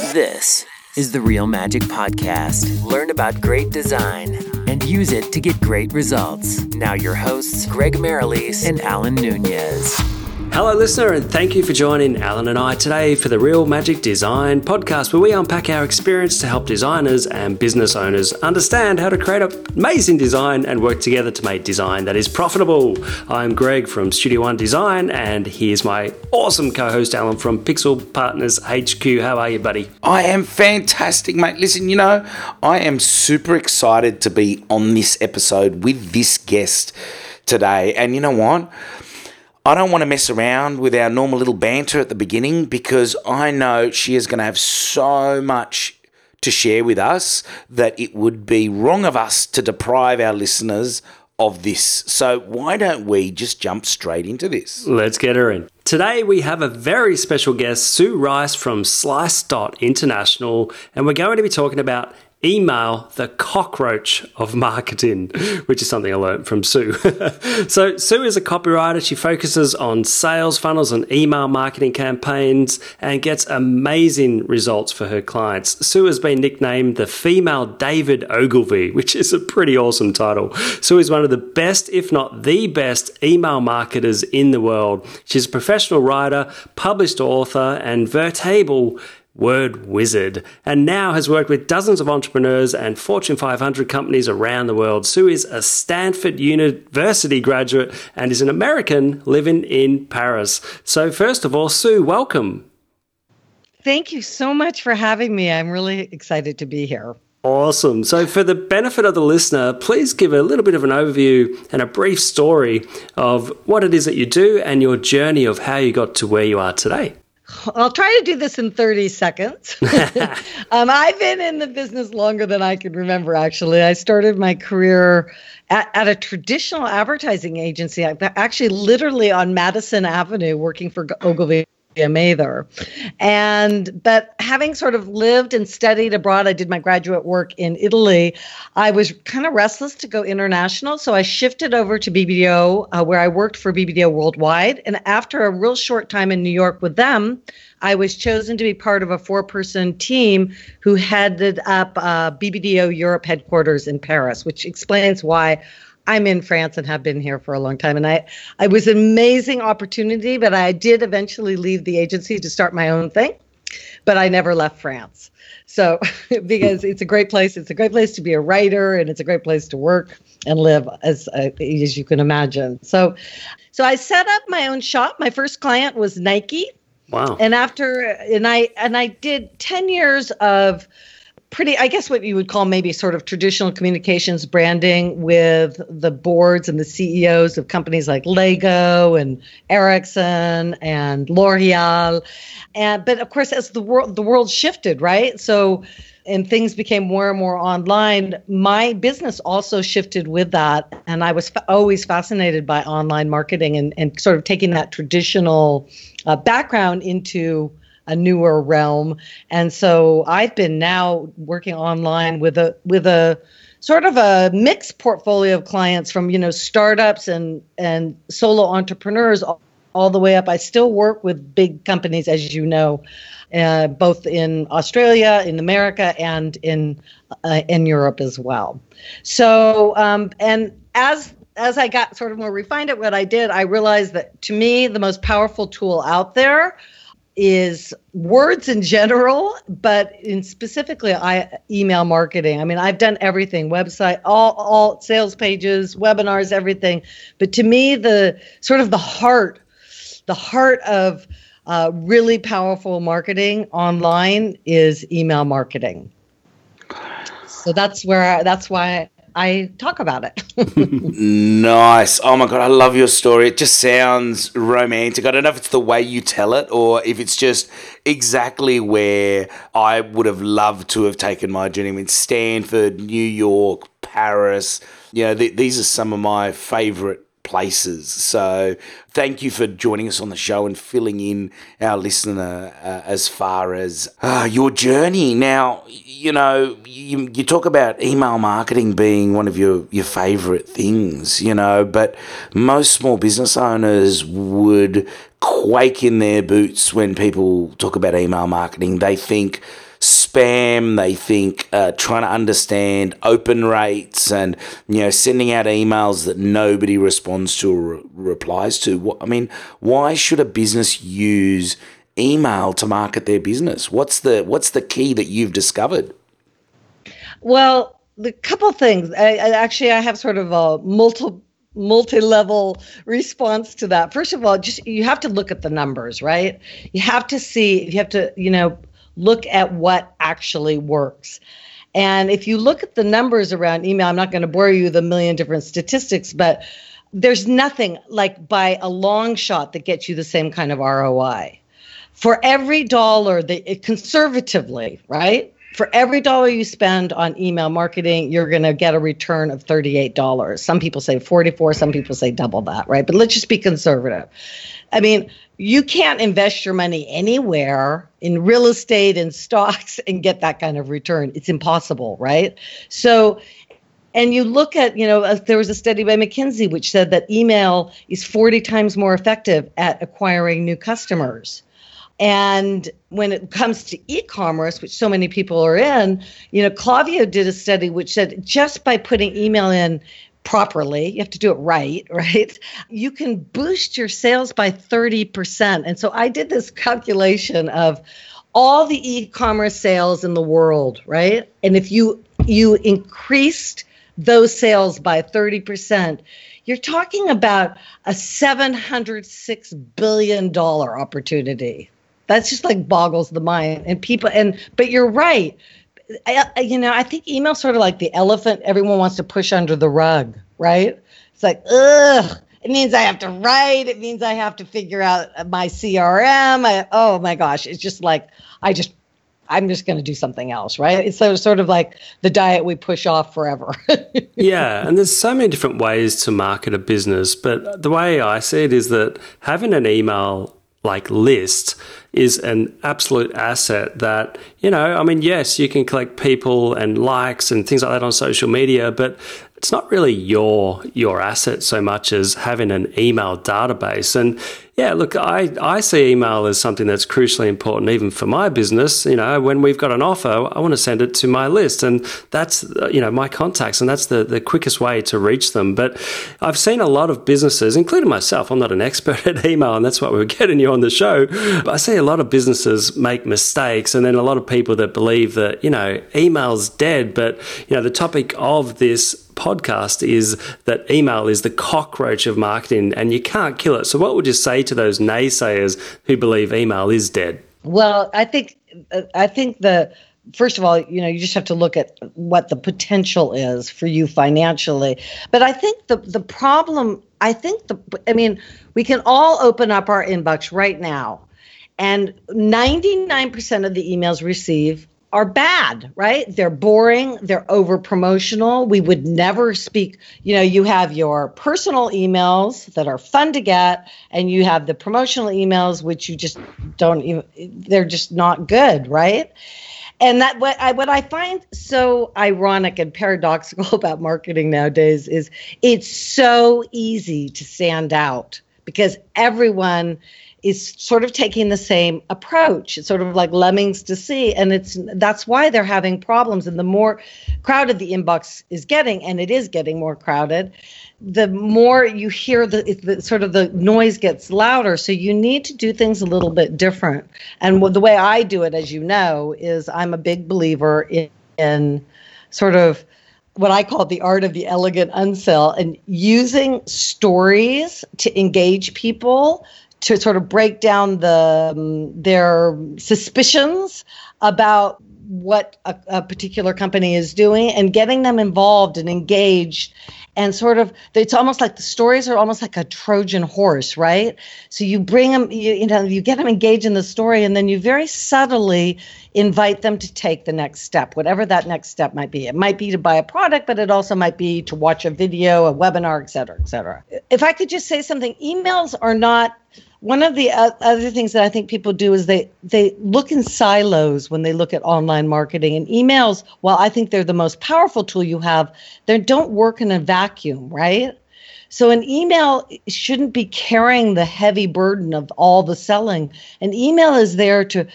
This is the Real Magic Podcast. Learn about great design and use it to get great results. Now, your hosts, Greg Merrilees and Alan Nunez. Hello, listener, and thank you for joining Alan and I today for the Real Magic Design podcast, where we unpack our experience to help designers and business owners understand how to create amazing design and work together to make design that is profitable. I'm Greg from Studio One Design, and here's my awesome co host, Alan from Pixel Partners HQ. How are you, buddy? I am fantastic, mate. Listen, you know, I am super excited to be on this episode with this guest today. And you know what? I don't want to mess around with our normal little banter at the beginning because I know she is going to have so much to share with us that it would be wrong of us to deprive our listeners of this. So, why don't we just jump straight into this? Let's get her in. Today, we have a very special guest, Sue Rice from Slice International, and we're going to be talking about email the cockroach of marketing, which is something I learned from Sue. so, Sue is a copywriter. She focuses on sales funnels and email marketing campaigns and gets amazing results for her clients. Sue has been nicknamed the female David Ogilvy, which is a pretty awesome title. Sue is one of the best, if not the best, email marketers in the world. She's a professional writer, published author, and Vertable word wizard, and now has worked with dozens of entrepreneurs and Fortune 500 companies around the world. Sue is a Stanford University graduate and is an American living in Paris. So, first of all, Sue, welcome. Thank you so much for having me. I'm really excited to be here. Awesome. So, for the benefit of the listener, please give a little bit of an overview and a brief story of what it is that you do and your journey of how you got to where you are today. I'll try to do this in 30 seconds. um, I've been in the business longer than I can remember, actually. I started my career at, at a traditional advertising agency, actually, literally on Madison Avenue, working for Ogilvy Mather. And but having sort of lived and studied abroad, I did my graduate work in Italy. I was kind of restless to go international, so I shifted over to BBDO, uh, where I worked for BBDO Worldwide. And after a real short time in New York with them, I was chosen to be part of a four-person team who headed up uh, BBDO Europe headquarters in Paris, which explains why I'm in France and have been here for a long time. And I, I was an amazing opportunity, but I did eventually leave the agency to start my own thing. But I never left France. So, because it's a great place, it's a great place to be a writer, and it's a great place to work and live, as uh, as you can imagine. So, so I set up my own shop. My first client was Nike. Wow. And after, and I and I did ten years of pretty i guess what you would call maybe sort of traditional communications branding with the boards and the ceos of companies like lego and ericsson and l'oreal. And but of course as the world the world shifted right? So and things became more and more online my business also shifted with that. And i was always fascinated by online marketing and, and sort of taking that traditional uh, background into a newer realm. And so I've been now working online with a with a sort of a mixed portfolio of clients from you know startups and and solo entrepreneurs all, all the way up. I still work with big companies, as you know, uh, both in Australia, in America, and in uh, in Europe as well. So um, and as as I got sort of more refined at what I did, I realized that to me the most powerful tool out there is words in general, but in specifically I email marketing. I mean, I've done everything, website, all all sales pages, webinars, everything. But to me, the sort of the heart, the heart of uh, really powerful marketing online is email marketing. So that's where I, that's why I talk about it. nice. Oh my God, I love your story. It just sounds romantic. I don't know if it's the way you tell it or if it's just exactly where I would have loved to have taken my journey. I mean, Stanford, New York, Paris. You know, th- these are some of my favorite places. So thank you for joining us on the show and filling in our listener uh, as far as uh, your journey. Now, you know, you, you talk about email marketing being one of your, your favorite things, you know, but most small business owners would quake in their boots when people talk about email marketing. They think spam. They think uh, trying to understand open rates and you know sending out emails that nobody responds to or re- replies to. I mean, why should a business use email to market their business? What's the what's the key that you've discovered? Well, the couple things. I, I actually I have sort of a multi multi-level response to that. First of all, just you have to look at the numbers, right? You have to see, you have to, you know, look at what actually works. And if you look at the numbers around email, I'm not going to bore you with a million different statistics, but there's nothing like by a long shot that gets you the same kind of ROI. For every dollar that eh, conservatively, right? for every dollar you spend on email marketing, you're going to get a return of $38. Some people say 44, some people say double that, right? But let's just be conservative. I mean, you can't invest your money anywhere in real estate and stocks and get that kind of return. It's impossible, right? So, and you look at, you know, uh, there was a study by McKinsey which said that email is 40 times more effective at acquiring new customers. And when it comes to e-commerce, which so many people are in, you know, Klaviyo did a study which said just by putting email in properly, you have to do it right, right? You can boost your sales by 30%. And so I did this calculation of all the e-commerce sales in the world, right? And if you you increased those sales by 30%, you're talking about a $706 billion opportunity that's just like boggles the mind. And people, and but you're right. I, you know, I think email sort of like the elephant everyone wants to push under the rug, right? It's like, ugh, it means I have to write. It means I have to figure out my CRM. I, oh my gosh, it's just like I just I'm just going to do something else, right? It's sort of like the diet we push off forever. yeah, and there's so many different ways to market a business, but the way I see it is that having an email like list is an absolute asset that, you know, I mean, yes, you can collect people and likes and things like that on social media, but it's not really your your asset so much as having an email database. And yeah, look, I, I see email as something that's crucially important, even for my business. You know, when we've got an offer, I want to send it to my list, and that's uh, you know my contacts, and that's the the quickest way to reach them. But I've seen a lot of businesses, including myself. I'm not an expert at email, and that's why we're getting you on the show. But I see a lot of businesses make mistakes, and then a lot of people that believe that you know email's dead. But you know, the topic of this podcast is that email is the cockroach of marketing and you can't kill it. So, what would you say to those naysayers who believe email is dead? Well, I think uh, I think the first of all, you know, you just have to look at what the potential is for you financially. But I think the the problem, I think the I mean, we can all open up our inbox right now and 99% of the emails receive are bad, right? They're boring, they're over promotional. We would never speak, you know, you have your personal emails that are fun to get, and you have the promotional emails, which you just don't even, they're just not good, right? And that what I what I find so ironic and paradoxical about marketing nowadays is it's so easy to stand out because everyone is sort of taking the same approach. It's sort of like lemmings to see, and it's that's why they're having problems. And the more crowded the inbox is getting, and it is getting more crowded, the more you hear the, the sort of the noise gets louder. So you need to do things a little bit different. And the way I do it, as you know, is I'm a big believer in, in sort of what I call the art of the elegant unsell and using stories to engage people to sort of break down the um, their suspicions about what a, a, particular company is doing and getting them involved and engaged and sort of it's almost like the stories are almost like a trojan horse right? So you bring them you, you know you get them engaged in the story and then you very subtly invite them to take the next step whatever that next step might be. It might be to buy a product but it also might be to watch a video a webinar et cetera et cetera. If i could just say something emails are not one of the other things that I think people do is they they look in silos when they look at online marketing and emails. While I think they're the most powerful tool you have, they don't work in a vacuum, right? So an email shouldn't be carrying the heavy burden of all the selling. An email is there to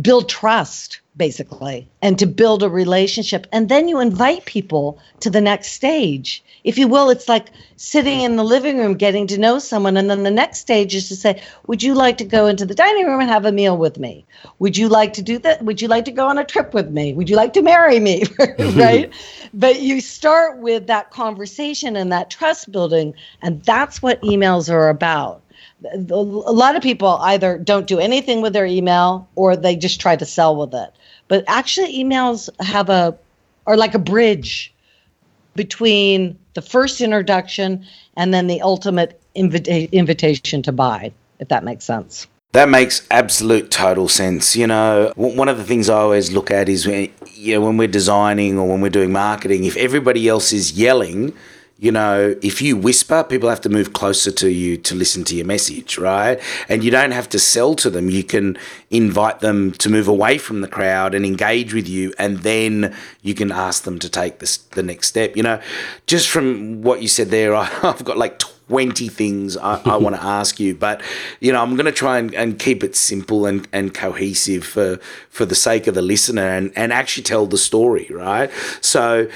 build trust basically and to build a relationship. And then you invite people to the next stage. If you will it's like sitting in the living room getting to know someone and then the next stage is to say would you like to go into the dining room and have a meal with me? Would you like to do that? Would you like to go on a trip with me? Would you like to marry me? Mm-hmm. Right? But you start with that conversation and that trust building and that's what emails are about a lot of people either don't do anything with their email or they just try to sell with it. But actually, emails have a are like a bridge between the first introduction and then the ultimate invita- invitation to buy, if that makes sense. That makes absolute total sense. You know, one of the things I always look at is when, you know, when we're designing or when we're doing marketing, if everybody else is yelling, you know, if you whisper, people have to move closer to you to listen to your message, right? And you don't have to sell to them. You can invite them to move away from the crowd and engage with you, and then you can ask them to take this, the next step. You know, just from what you said there, I, have got like 20 things I, I want to ask you, but, you know, I'm going to try and, and keep it simple and, and cohesive for, for the sake of the listener and, and actually tell the story, right? So,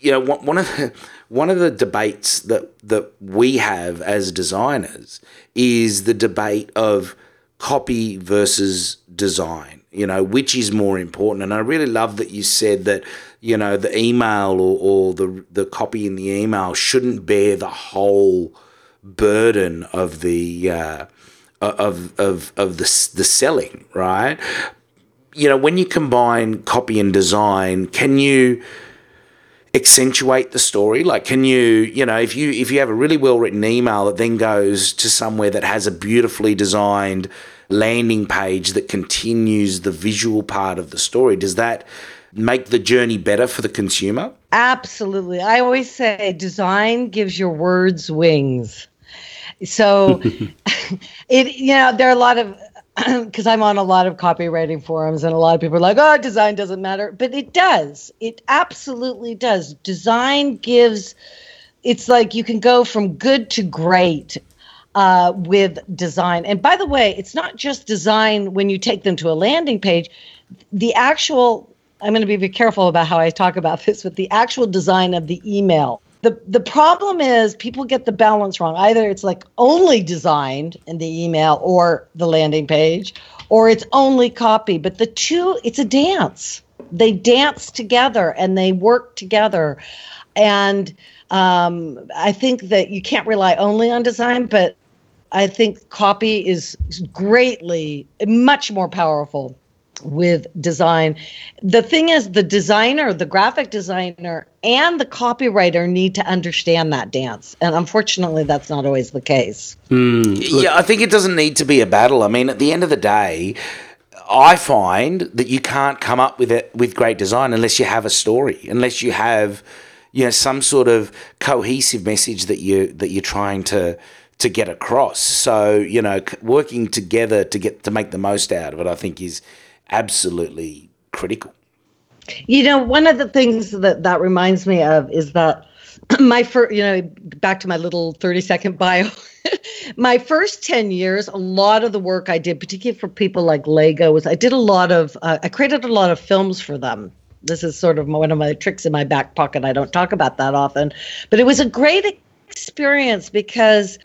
you know, one of the one of the debates that that we have as designers is the debate of copy versus design you know which is more important. And i really love that you said that you know the email or, or the the copy in the email shouldn't bear the whole burden of the uh, of of of the the selling right? You know when you combine copy and design can you accentuate the story? Like can you you know if you if you have a really well written email that then goes to somewhere that has a beautifully designed landing page that continues the visual part of the story does that make the journey better for the consumer? Absolutely. I always say design gives your words wings. So it you know there are a lot of because I'm on a lot of copywriting forums and a lot of people are like, oh, design doesn't matter. But it does. It absolutely does. Design gives, it's like you can go from good to great uh, with design. And by the way, it's not just design when you take them to a landing page. The actual, I'm going to be very careful about how I talk about this, but the actual design of the email the the problem is people get the balance wrong. Either it's like only designed in the email or the landing page, or it's only copy. But the two, it's a dance. They dance together and they work together. And um, I think that you can't rely only on design, but I think copy is greatly much more powerful with design. The thing is, the designer, the graphic designer, and the copywriter need to understand that dance. And unfortunately, that's not always the case. Mm, yeah, I think it doesn't need to be a battle. I mean, at the end of the day, I find that you can't come up with it with great design unless you have a story, unless you have, you know, some sort of cohesive message that you that you're trying to to get across. So, you know, working together to get to make the most out of it, I think is absolutely critical. You know, one of the things that that reminds me of is that my first, you know, back to my little 30 second bio. my first 10 years, a lot of the work I did, particularly for people like Lego, was I did a lot of, uh, I created a lot of films for them. This is sort of one of my tricks in my back pocket. I don't talk about that often, but it was a great experience because,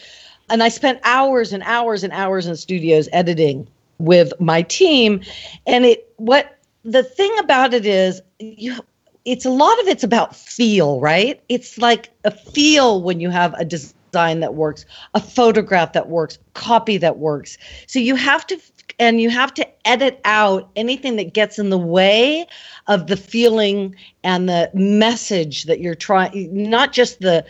and I spent hours and hours and hours in studios editing with my team. And it what the thing about it is you it's a lot of it's about feel right? It's like a feel when you have a design that works a photograph that works copy that works. So you have to and you have to edit out anything that gets in the way of the feeling and the message that you're trying not just the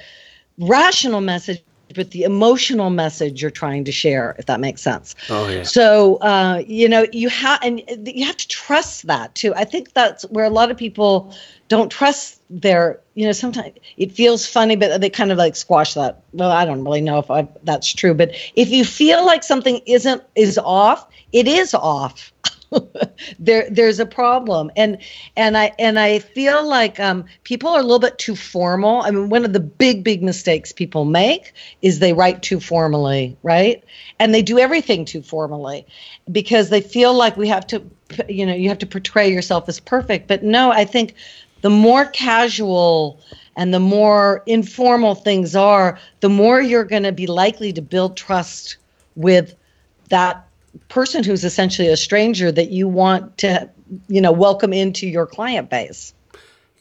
rational message but the emotional message you're trying to share, if that makes sense. Oh yeah. So uh, you know you have and you have to trust that too. I think that's where a lot of people don't trust their. You know, sometimes it feels funny, but they kind of like squash that. Well, I don't really know if I, that's true, but if you feel like something isn't is off, it is off. there there's a problem. And and i and i feel like um, people are a little bit too formal. I mean one of the big big mistakes people make is they write too formally right? And they do everything too formally because they feel like we have to you know you have to portray yourself as perfect. But no i think the more casual and the more informal things are the more you're going to be likely to build trust with that person who's essentially a stranger that you want to you know welcome into your client base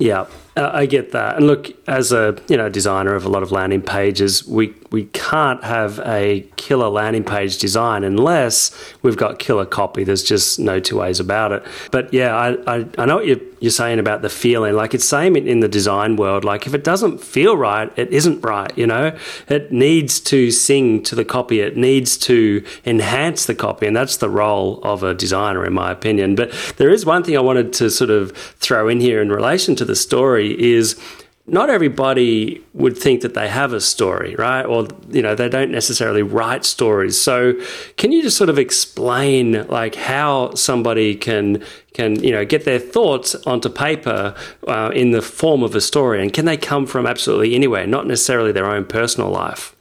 yeah, uh, I get that. And look, as a you know designer of a lot of landing pages, we we can't have a killer landing page design unless we've got killer copy. There's just no two ways about it. But yeah, I I, I know what you're, you're saying about the feeling. Like it's same in, in the design world. Like if it doesn't feel right, it isn't right. You know, it needs to sing to the copy. It needs to enhance the copy, and that's the role of a designer, in my opinion. But there is one thing I wanted to sort of throw in here in relation to the story is not everybody would think that they have a story, right? Or you know, they don't necessarily write stories. So, can you just sort of explain like how somebody can can you know get their thoughts onto paper uh, in the form of a story, and can they come from absolutely anywhere, not necessarily their own personal life?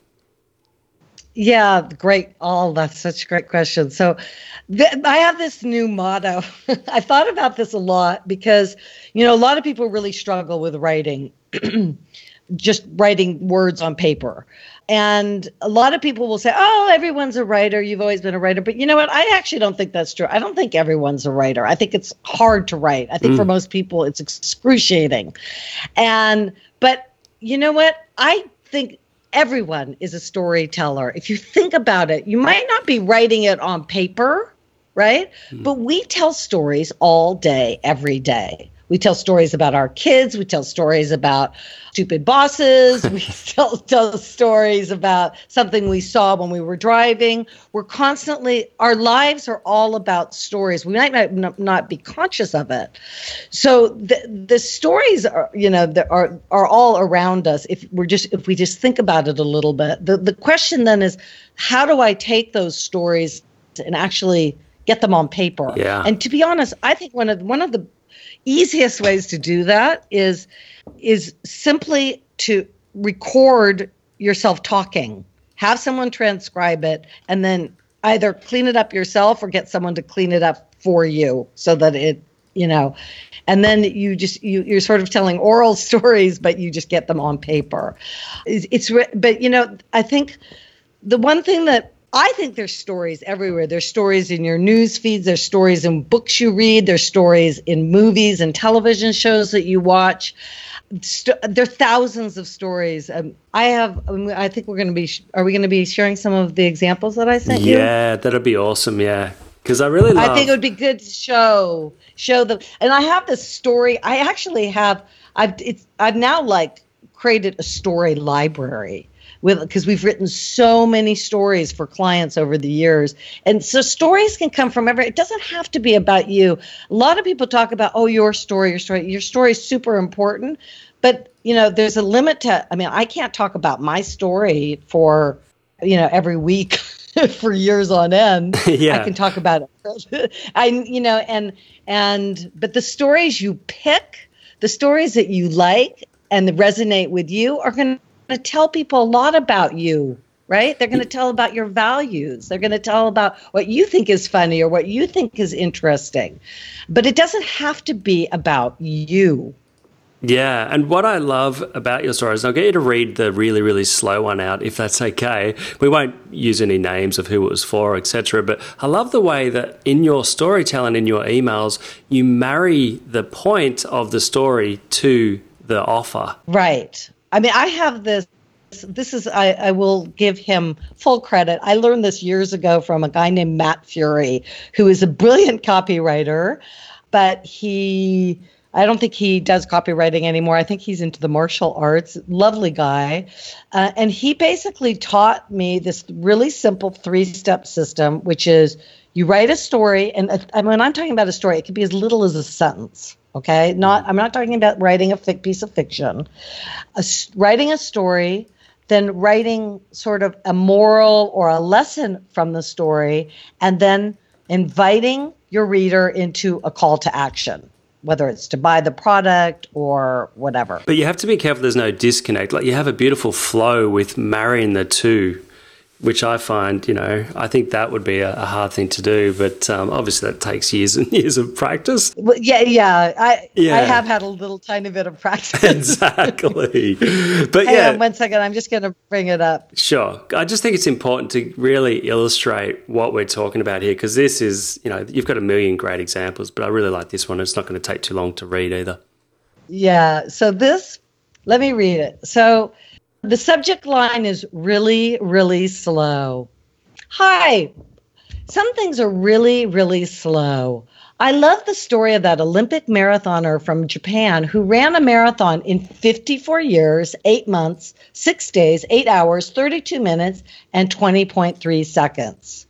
Yeah, great. Oh, that's such a great question. So, th- I have this new motto. I thought about this a lot because, you know, a lot of people really struggle with writing, just writing words on paper. And a lot of people will say, oh, everyone's a writer. You've always been a writer. But you know what? I actually don't think that's true. I don't think everyone's a writer. I think it's hard to write. I think mm. for most people, it's excruciating. And, but you know what? I think everyone is a storyteller. If you think about it, you might not be writing it on paper, right? Mm. But we tell stories all day, every day. We tell stories about our kids. We tell stories about stupid bosses. we tell, tell stories about something we saw when we were driving. We're constantly, our lives are all about stories. We might not not be conscious of it. So the, the stories are, you know, are, are all around us if we're just, if we just think about it a little bit. The, the question then is, how do I take those stories and actually get them on paper? Yeah. And to be honest, I think one of, one of the easiest ways to do that is is simply to record yourself talking. Have someone transcribe it and then either clean it up yourself or get someone to clean it up for you so that it you know and then you just you you're sort of telling oral stories but you just get them on paper. It's, it's but you know i think the one thing that I think there's stories everywhere. There's stories in your news feeds, there's stories in books you read, there's stories in movies and television shows that you watch. St- there are thousands of stories. Um, I have. Um, I think we're going to be. Are we going to be sharing some of the examples that I sent yeah, you? Yeah, that'd be awesome. Yeah, because I really. Love- I think it would be good to show show them. And I have this story. I actually have. I've. It's. I've now like created a story library with because we've written so many stories for clients over the years. And so stories can come from every it doesn't have to be about you. A lot of people talk about oh your story your story your story is super important. But you know there's a limit to i mean i can't talk about my story for you know every week for years on end. Yeah. i can talk about it. I you know and and but the stories you pick the stories that you like and that resonate with you are going to tell people a lot about you right? They're going to tell about your values. They're going to tell about what you think is funny or what you think is interesting. But it doesn't have to be about you. Yeah, and what I love about your stories, I'll get you to read the really, really slow one out if that's okay. We won't use any names of who it was for, etc. But I love the way that in your storytelling, in your emails, you marry the point of the story to the offer. Right. I mean, I have this. This is, I, I will give him full credit. I learned this years ago from a guy named Matt Furey, who is a brilliant copywriter, but he, I don't think he does copywriting anymore. I think he's into the martial arts. Lovely guy. Uh, and he basically taught me this really simple three step system, which is you write a story. And uh, when I'm talking about a story, it can be as little as a sentence. Okay, mm-hmm. not I'm not talking about writing a fic- piece of fiction, a, writing a story, then writing sort of a moral or a lesson from the story, and then inviting your reader into a call to action whether it's to buy the product or whatever. But you have to be careful there's no disconnect. Like you have a beautiful flow with marrying the two which I find, you know, I think that would be a, a hard thing to do. But um, obviously, that takes years and years of practice. Well, yeah, yeah, I yeah. I have had a little tiny bit of practice. exactly. But Hang yeah, on one second. I'm just going to bring it up. Sure. I just think it's important to really illustrate what we're talking about here because this is, you know, you've got a million great examples, but I really like this one. It's not going to take too long to read either. Yeah. So this, let me read it. So the subject line is really, really slow. Hi. Some things are really, really slow. I love the story of that Olympic marathoner from Japan who ran a marathon in 54 years, 8 months, 6 days, 8 hours, 32 minutes, and 20.3 seconds.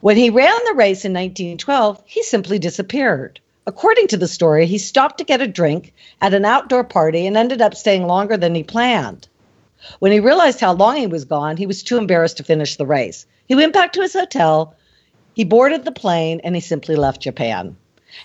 When he ran the race in 1912, he simply disappeared. According to the story, he stopped to get a drink at an outdoor party and ended up staying longer than he planned. When he realized how long he was gone, he was too embarrassed to finish the race. He went back to his hotel, he boarded the plane, and he simply left Japan.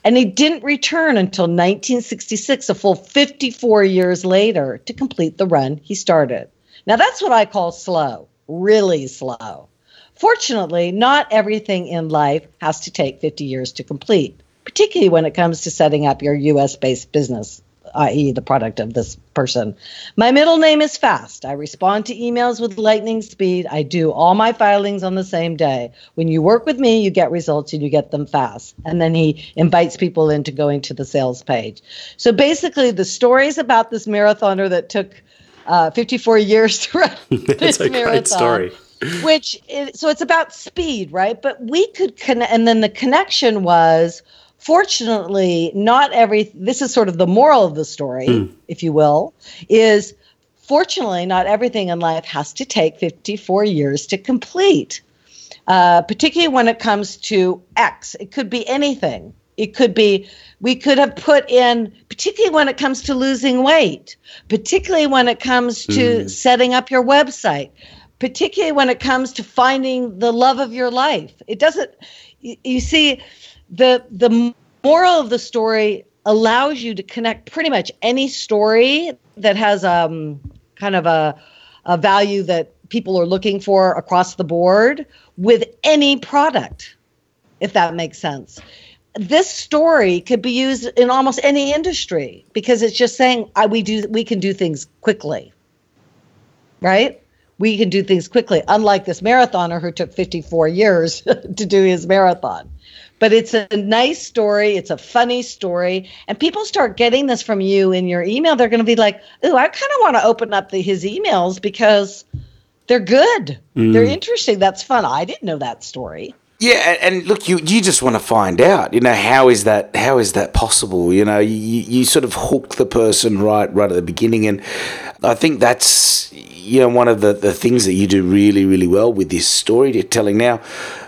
And he didn't return until 1966, a full 54 years later, to complete the run he started. Now, that's what I call slow, really slow. Fortunately, not everything in life has to take 50 years to complete, particularly when it comes to setting up your US based business i.e., the product of this person. My middle name is Fast. I respond to emails with lightning speed. I do all my filings on the same day. When you work with me, you get results and you get them fast. And then he invites people into going to the sales page. So basically, the stories about this marathoner that took uh, 54 years to run That's a marathon, great story. which is, so it's about speed, right? But we could connect, and then the connection was fortunately, not every, this is sort of the moral of the story, mm. if you will, is fortunately, not everything in life has to take 54 years to complete, uh, particularly when it comes to X. It could be anything. It could be, we could have put in, particularly when it comes to losing weight, particularly when it comes to mm. setting up your website, particularly when it comes to finding the love of your life. It doesn't, you, you see, the the moral of the story allows you to connect pretty much any story that has um, kind of a, a value that people are looking for across the board with any product, if that makes sense. This story could be used in almost any industry because it's just saying I, we do we can do things quickly, right? We can do things quickly, unlike this marathoner who took 54 years to do his marathon but it's a nice story. It's a funny story. And people start getting this from you in your email. They're going to be like, oh, I kind of want to open up the, his emails because they're good. Mm. They're interesting. That's fun. I didn't know that story. Yeah, and look, you you just want to find out. You know, how is that? How is that possible? You know, you, you sort of hook the person right right at the beginning, and I think that's you know one of the, the things that you do really really well with this storytelling. Now,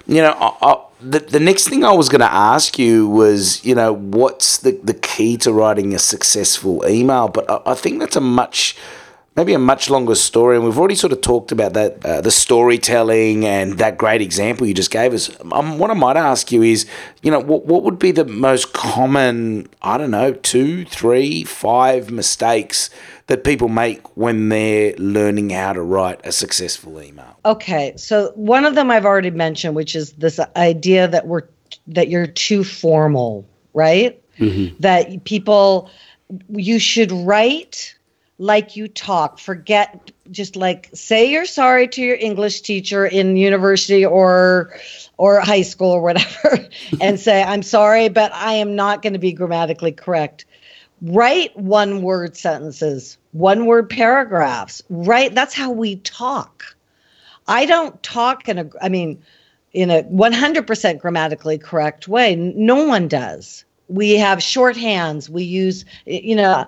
you know, I, I, the, the next thing I was going to ask you was, you know, what's the, the key to writing a successful email? But I, I think that's a much, maybe a much longer story. And we've already sort of talked about that, uh, the storytelling and that great example you just gave us. Um, what I might ask you is, you know, what, what would be the most common, I don't know, two, three, five mistakes that people make when they're learning how to write a successful email? Okay, so one of them I've already mentioned, which is this idea that we're that you're too formal, right? Mm-hmm. That people you should write like you talk. Forget just like say you're sorry to your English teacher in university or or high school or whatever and say I'm sorry but I am not going to be grammatically correct. Write one word sentences one word paragraphs, right? That's how we talk. I don't talk in a, I mean, in a 100% grammatically correct way. No one does. We have shorthands. We use, you know,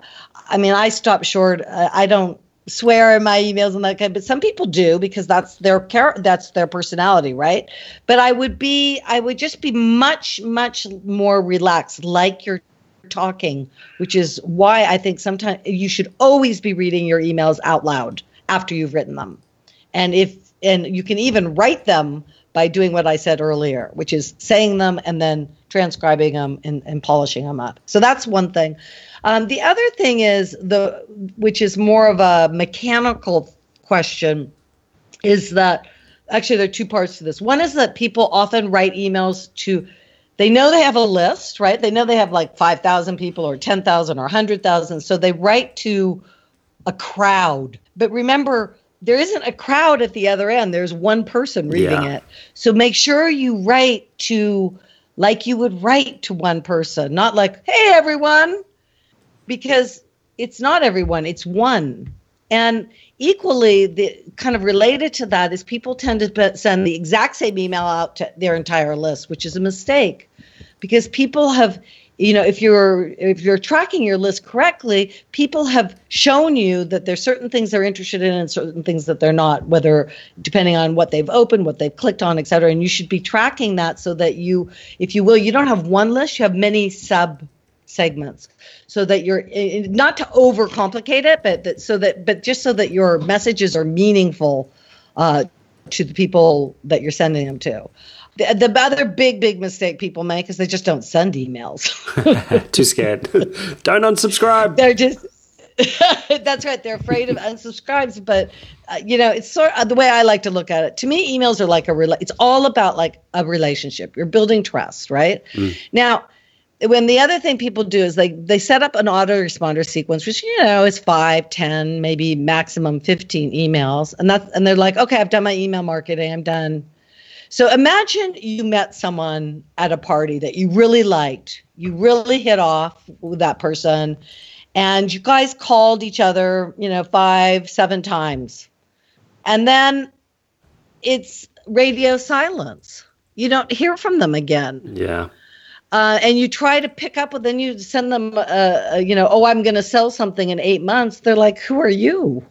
I mean, I stop short. I don't swear in my emails and that kind, but some people do because that's their char- that's their personality, right? But I would be, I would just be much, much more relaxed, like you're talking, which is why I think sometimes you should always be reading your emails out loud after you've written them. And if and you can even write them by doing what I said earlier, which is saying them and then transcribing them and, and polishing them up. So that's one thing. Um, the other thing is the which is more of a mechanical question is that actually there are two parts to this. One is that people often write emails to they know they have a list, right? They know they have like 5,000 people or 10,000 or 100,000. So they write to a crowd. But remember, there isn't a crowd at the other end. There's one person reading Yeah. it. So make sure you write to like you would write to one person, not like, hey, everyone, because it's not everyone, it's one. And equally, the kind of related to that is people tend to send the exact same email out to their entire list, which is a mistake because people have you know if you're if you're tracking your list correctly people have shown you that there's certain things they're interested in and certain things that they're not whether depending on what they've opened what they've clicked on et cetera. And you should be tracking that so that you if you will you don't have one list you have many sub segments. So that you're eh, not to overcomplicate it but that so that but just so that your messages are meaningful uh, to the people that you're sending them to the, the other big big mistake people make is they just don't send emails. Too scared. Don't unsubscribe. they're just that's right they're afraid of unsubscribes but uh, you know it's sort of the way i like to look at it to me emails are like a rela- it's all about like a relationship. You're building trust right? Now when the other thing people do is they they set up an autoresponder sequence which you know is five, ten, maybe maximum 15 emails and that's and they're like okay i've done my email marketing i'm done so imagine you met someone at a party that you really liked. You really hit off with that person, and you guys called each other, you know, five, seven times. And then it's radio silence. You don't hear from them again. Yeah. Uh, and you try to pick up, but then you send them, uh, uh, you know, oh, I'm going to sell something in eight months. They're like, who are you?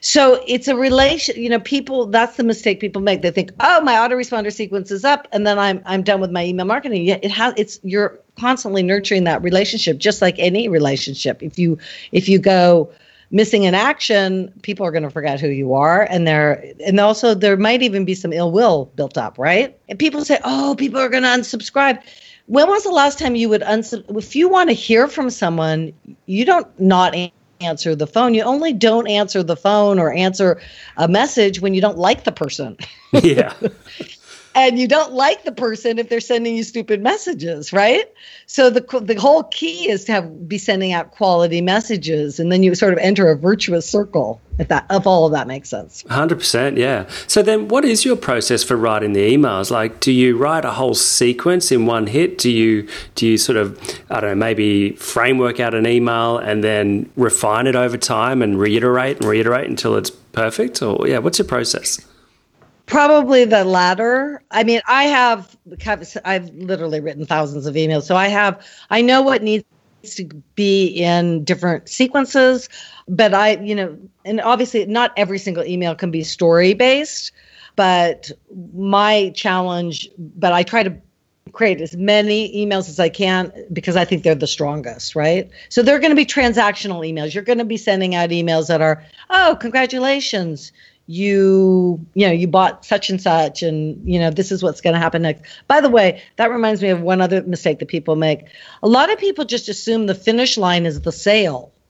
So it's a relation, you know, people that's the mistake people make. They think, "Oh, my autoresponder sequence is up and then I'm I'm done with my email marketing." Yeah, it has it's you're constantly nurturing that relationship just like any relationship. If you if you go missing in action, people are going to forget who you are and they're and also there might even be some ill will built up, right? And people say, "Oh, people are going to unsubscribe." When was the last time you would unsub if you want to hear from someone, you don't not answer the phone. You only don't answer the phone or answer a message when you don't like the person. Yeah. and you don't like the person if they're sending you stupid messages, right? So the the whole key is to have be sending out quality messages and then you sort of enter a virtuous circle if that if all of that makes sense. 100%, yeah. So then what is your process for writing the emails? Like do you write a whole sequence in one hit? Do you do you sort of I don't know, maybe framework out an email and then refine it over time and reiterate and reiterate until it's perfect or yeah, what's your process? Probably the latter. I mean, I have I've literally written thousands of emails, so I have I know what needs to be in different sequences, but I, you know, and obviously not every single email can be story based, but my challenge, but I try to create as many emails as I can because I think they're the strongest, right? So they're going to be transactional emails. You're going to be sending out emails that are, "Oh, congratulations, you you know you bought such and such and you know this is what's going to happen next. By the way that reminds me of one other mistake that people make. A lot of people just assume the finish line is the sale.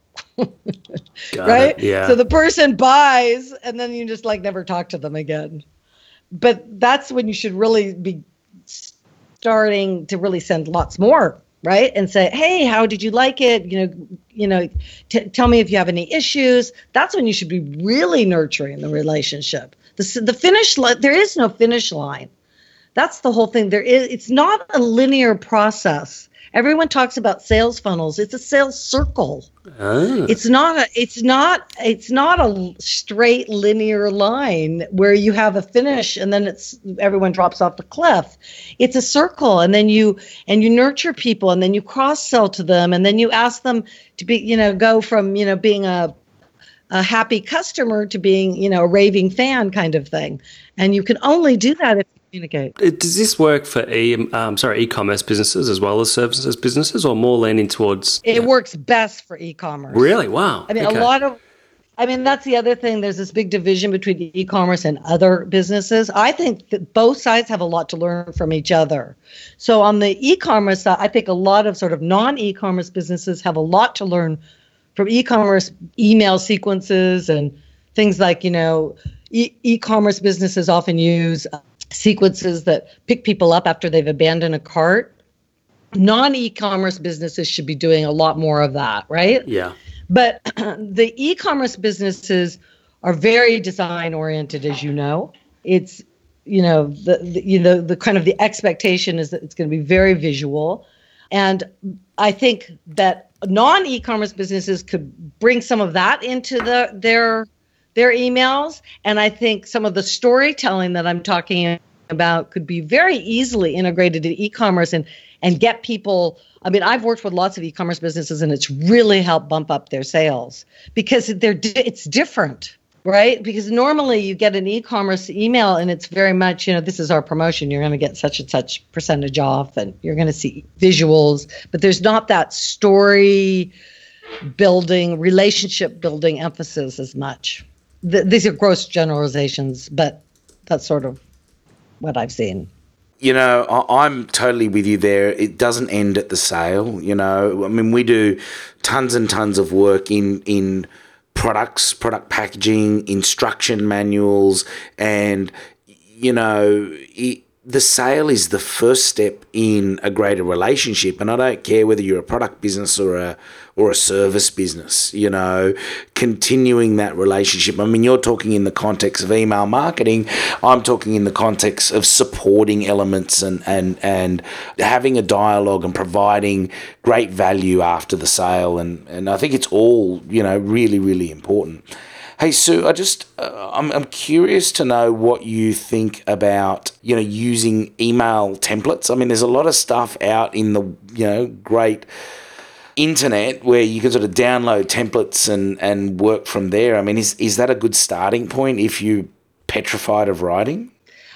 Right it, Yeah. so the person buys and then you just like never talk to them again. But that's when you should really be starting to really send lots more right? And say hey how did you like it? You know you know t- tell me if you have any issues. That's when you should be really nurturing the relationship. The, the finish line there is no finish line. That's the whole thing. There is it's not a linear process everyone talks about sales funnels. It's a sales circle. Ah. it's not a it's not it's not a straight linear line where you have a finish and then it's everyone drops off the cliff. It's a circle and then you and you nurture people and then you cross sell to them and then you ask them to be you know go from you know being a a happy customer to being you know a raving fan kind of thing. And you can only do that if communicate Does this work for e um, sorry e-commerce businesses as well as services businesses, or more leaning towards? it works best for e-commerce Really? Wow. I mean, Okay. a lot of I mean, that's the other thing. There's this big division between e commerce and other businesses. I think that both sides have a lot to learn from each other. So, on the e commerce side, I think a lot of sort of non e commerce businesses have a lot to learn from e commerce email sequences and things like, you know, e commerce businesses often use sequences that pick people up after they've abandoned a cart. Non e commerce businesses should be doing a lot more of that, right? Yeah. But the e-commerce businesses are very design oriented, as you know. It's you know the, the you know the kind of the expectation is that it's going to be very visual, and I think that non e-commerce businesses could bring some of that into the their their emails, and I think some of the storytelling that I'm talking about could be very easily integrated in e-commerce and and get people I mean, I've worked with lots of e-commerce businesses, and it's really helped bump up their sales because they're it's different, right? Because normally you get an e-commerce email, and it's very much, you know, this is our promotion. You're going to get such and such percentage off, and you're going to see visuals, but there's not that story building, relationship building emphasis as much. Th- these are gross generalizations, but that's sort of what I've seen you know, I, am totally with you there. It doesn't end at the sale. You know, I mean, we do tons and tons of work in in products, product packaging, instruction manuals, and you know, it, the sale is the first step in a greater relationship. And I don't care whether you're a product business or a or a service business, you know, continuing that relationship. I mean, you're talking in the context of email marketing. I'm talking in the context of supporting elements and, and, and having a dialogue and providing great value after the sale. And, and I think it's all, you know, really, really important. Hey Sue, I just uh, I'm I'm curious to know what you think about you know using email templates. I mean, there's a lot of stuff out in the you know great internet where you can sort of download templates and, and work from there. I mean, is, is that a good starting point if you petrified of writing?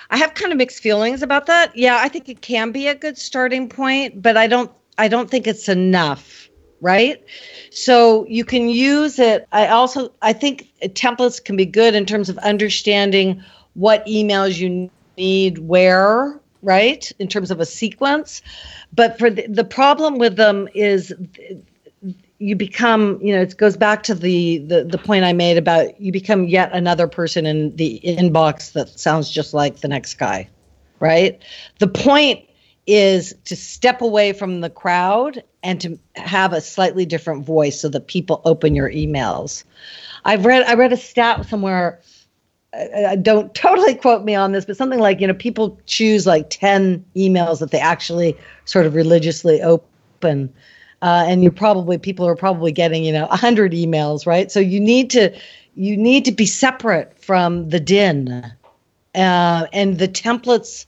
I have kind of mixed feelings about that. Yeah, I think it can be a good starting point, but I don't I don't think it's enough, right? So you can use it. I also I think templates can be good in terms of understanding what emails you need where right in terms of a sequence. But for the, the problem with them is you become you know it goes back to the, the the point i made about you become yet another person in the inbox that sounds just like the next guy right? The point is to step away from the crowd and to have a slightly different voice so that people open your emails. I've read i read a stat somewhere I don't totally quote me on this, but something like, you know, people choose like 10 emails that they actually sort of religiously open. Uh, and you probably, people are probably getting, you know, 100 emails, right? So you need to, you need to be separate from the din. Uh, and the templates,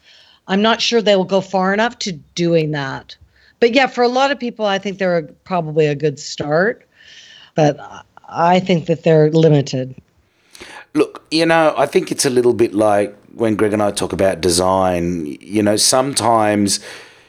I'm not sure they will go far enough to doing that. But yeah, for a lot of people, I think they're probably a good start. But I think that they're limited. Look, you know, I think it's a little bit like when Greg and I talk about design. You know, sometimes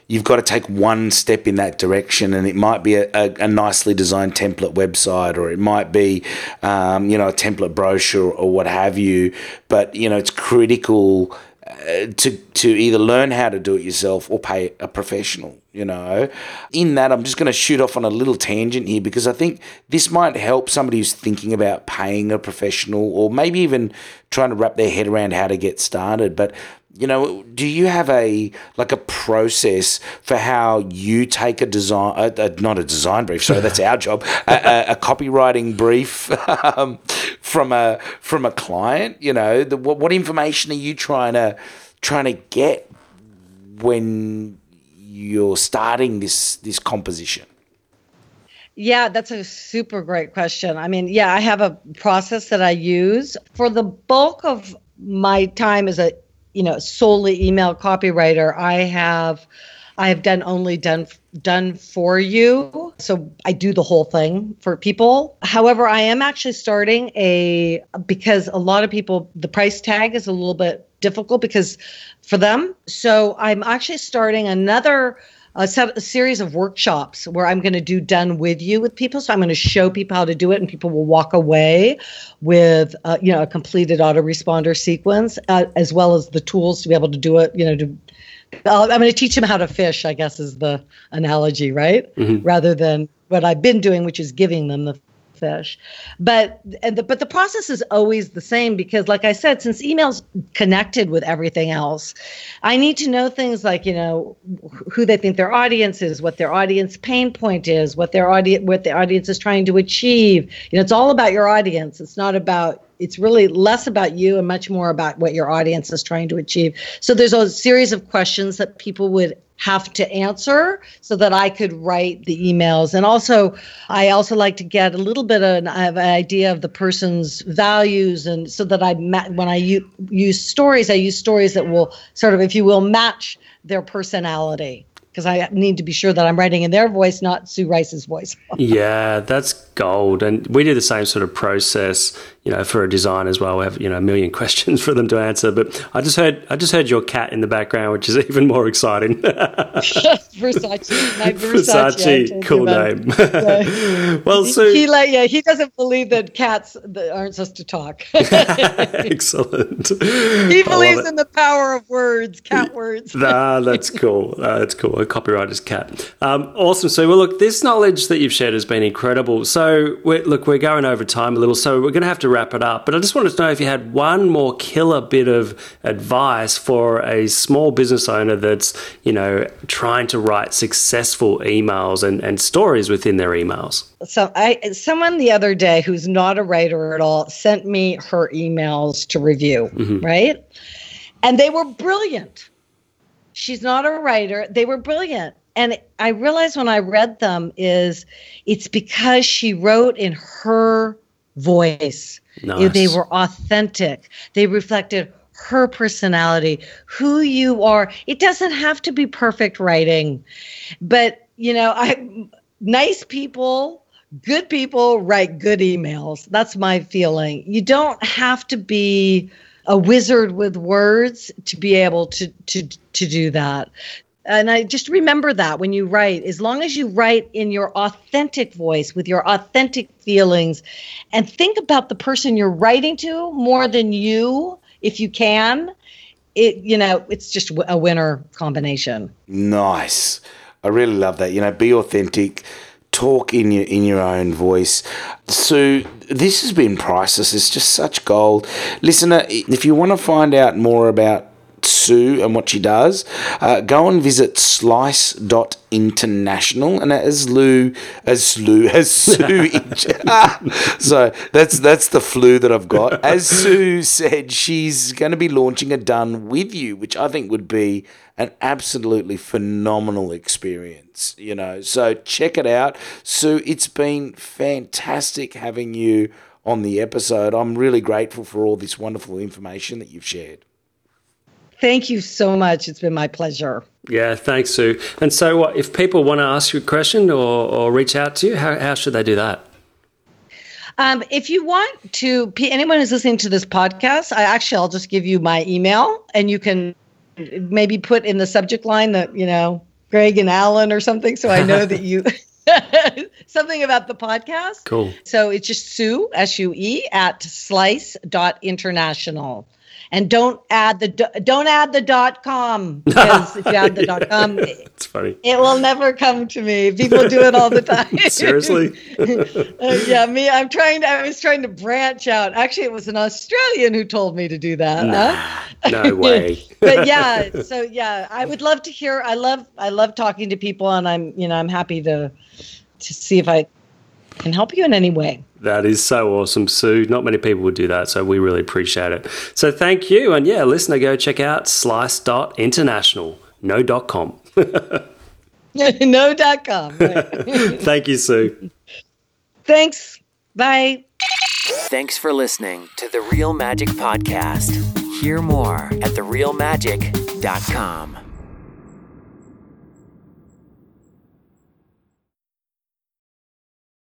you've got to take one step in that direction, and it might be a, a, a nicely designed template website, or it might be, um, you know, a template brochure or what have you. But you know, it's critical uh, to to either learn how to do it yourself or pay a professional you know. In that i'm just going to shoot off on a little tangent here because i think this might help somebody who's thinking about paying a professional or maybe even trying to wrap their head around how to get started. But you know do you have a like a process for how you take a design uh, uh, not a design brief sorry that's our job a, a, a, copywriting brief um, from a from a client? You know the, what, what information are you trying to trying to get when you're starting this this composition? Yeah, that's a super great question. I mean, yeah, I have a process that I use. For the bulk of my time as a you know solely email copywriter i have i have done only done done for you. So i do the whole thing for people. However i am actually starting a because a lot of people the price tag is a little bit difficult because for them so i'm actually starting another a, set, a series of workshops where I'm going to do done with you with people. So I'm going to show people how to do it, and people will walk away with uh, you know a completed autoresponder sequence uh, as well as the tools to be able to do it. You know to I'm going to teach them how to fish, I guess is the analogy, right? Mm-hmm. Rather than what I've been doing, which is giving them the fish. But and the, but the process is always the same because, like I said, since email's connected with everything else, I need to know things like you know who they think their audience is, what their audience pain point is, what their audience what the audience is trying to achieve. You know, it's all about your audience. It's not about it's really less about you and much more about what your audience is trying to achieve. So there's a series of questions that people would have to answer so that I could write the emails. And also, I also like to get a little bit of an, of an idea of the person's values, and so that I when I u- use stories, I use stories that will sort of, if you will, match their personality because I need to be sure that I'm writing in their voice, not Sue Rice's voice. yeah, that's gold. And we do the same sort of process, you know, for a design as well. We have, you know, a million questions for them to answer. But I just heard I just heard your cat in the background, which is even more exciting. Versace. My Versace, Versace cool name. well, so he, like yeah, he doesn't believe that cats aren't supposed to talk. Excellent. He believes in the power of words, cat words. nah, that's cool. Uh, that's cool copywriter's cat. Um, awesome. So, well, look, this knowledge that you've shared has been incredible. So, we're, look, we're going over time a little, so we're going to have to wrap it up. But I just wanted to know if you had one more killer bit of advice for a small business owner that's, you know, trying to write successful emails and, and stories within their emails. So, I someone the other day who's not a writer at all sent me her emails to review, mm-hmm. right? And they were brilliant she's not a writer. They were brilliant. And I realized when I read them is it's because she wrote in her voice. Nice. They were authentic. They reflected her personality, who you are. It doesn't have to be perfect writing. But, you know, I nice people, good people write good emails. That's my feeling. You don't have to be a wizard with words to be able to to to do that and I just remember that when you write, as long as you write in your authentic voice with your authentic feelings and think about the person you're writing to more than you, if you can, it, you know, it's just a winner combination. Nice. I really love that. You know, be authentic, talk in your in your own voice. Sue, this has been priceless. It's just such gold. Listener, if you want to find out more about Sue and what she does, uh, go and visit slice.international. And as Lou, as Lou, as Sue, so that's that's the flu that I've got. As Sue said, she's going to be launching a done with you, which I think would be an absolutely phenomenal experience, you know. So check it out. Sue, it's been fantastic having you on the episode. I'm really grateful for all this wonderful information that you've shared. Thank you so much. It's been my pleasure. Yeah, thanks, Sue. And so, uh, if people want to ask you a question or, or reach out to you, how, how should they do that? Um, if you want to, anyone who's listening to this podcast, I actually I'll just give you my email, and you can maybe put in the subject line that you know Greg and Alan or something, so I know that you something about the podcast. Cool. So it's just Sue S U E at slice dot international and don't add the don't add the dot com because if you add the dot com, it's funny. It will never come to me. People do it all the time. Seriously? uh, yeah, me. I'm trying. To, I was trying to branch out. Actually, it was an Australian who told me to do that. Nah, huh? no way. but yeah, so yeah, I would love to hear. I love I love talking to people, and I'm you know I'm happy to to see if I can help you in any way. That is so awesome, Sue. Not many people would do that, so we really appreciate it. So thank you. And yeah, listener, go check out slice.international, no dot com. no dot com. Right. thank you, Sue. Thanks. Bye. Thanks for listening to the Real Magic Podcast. Hear more at therealmagic.com.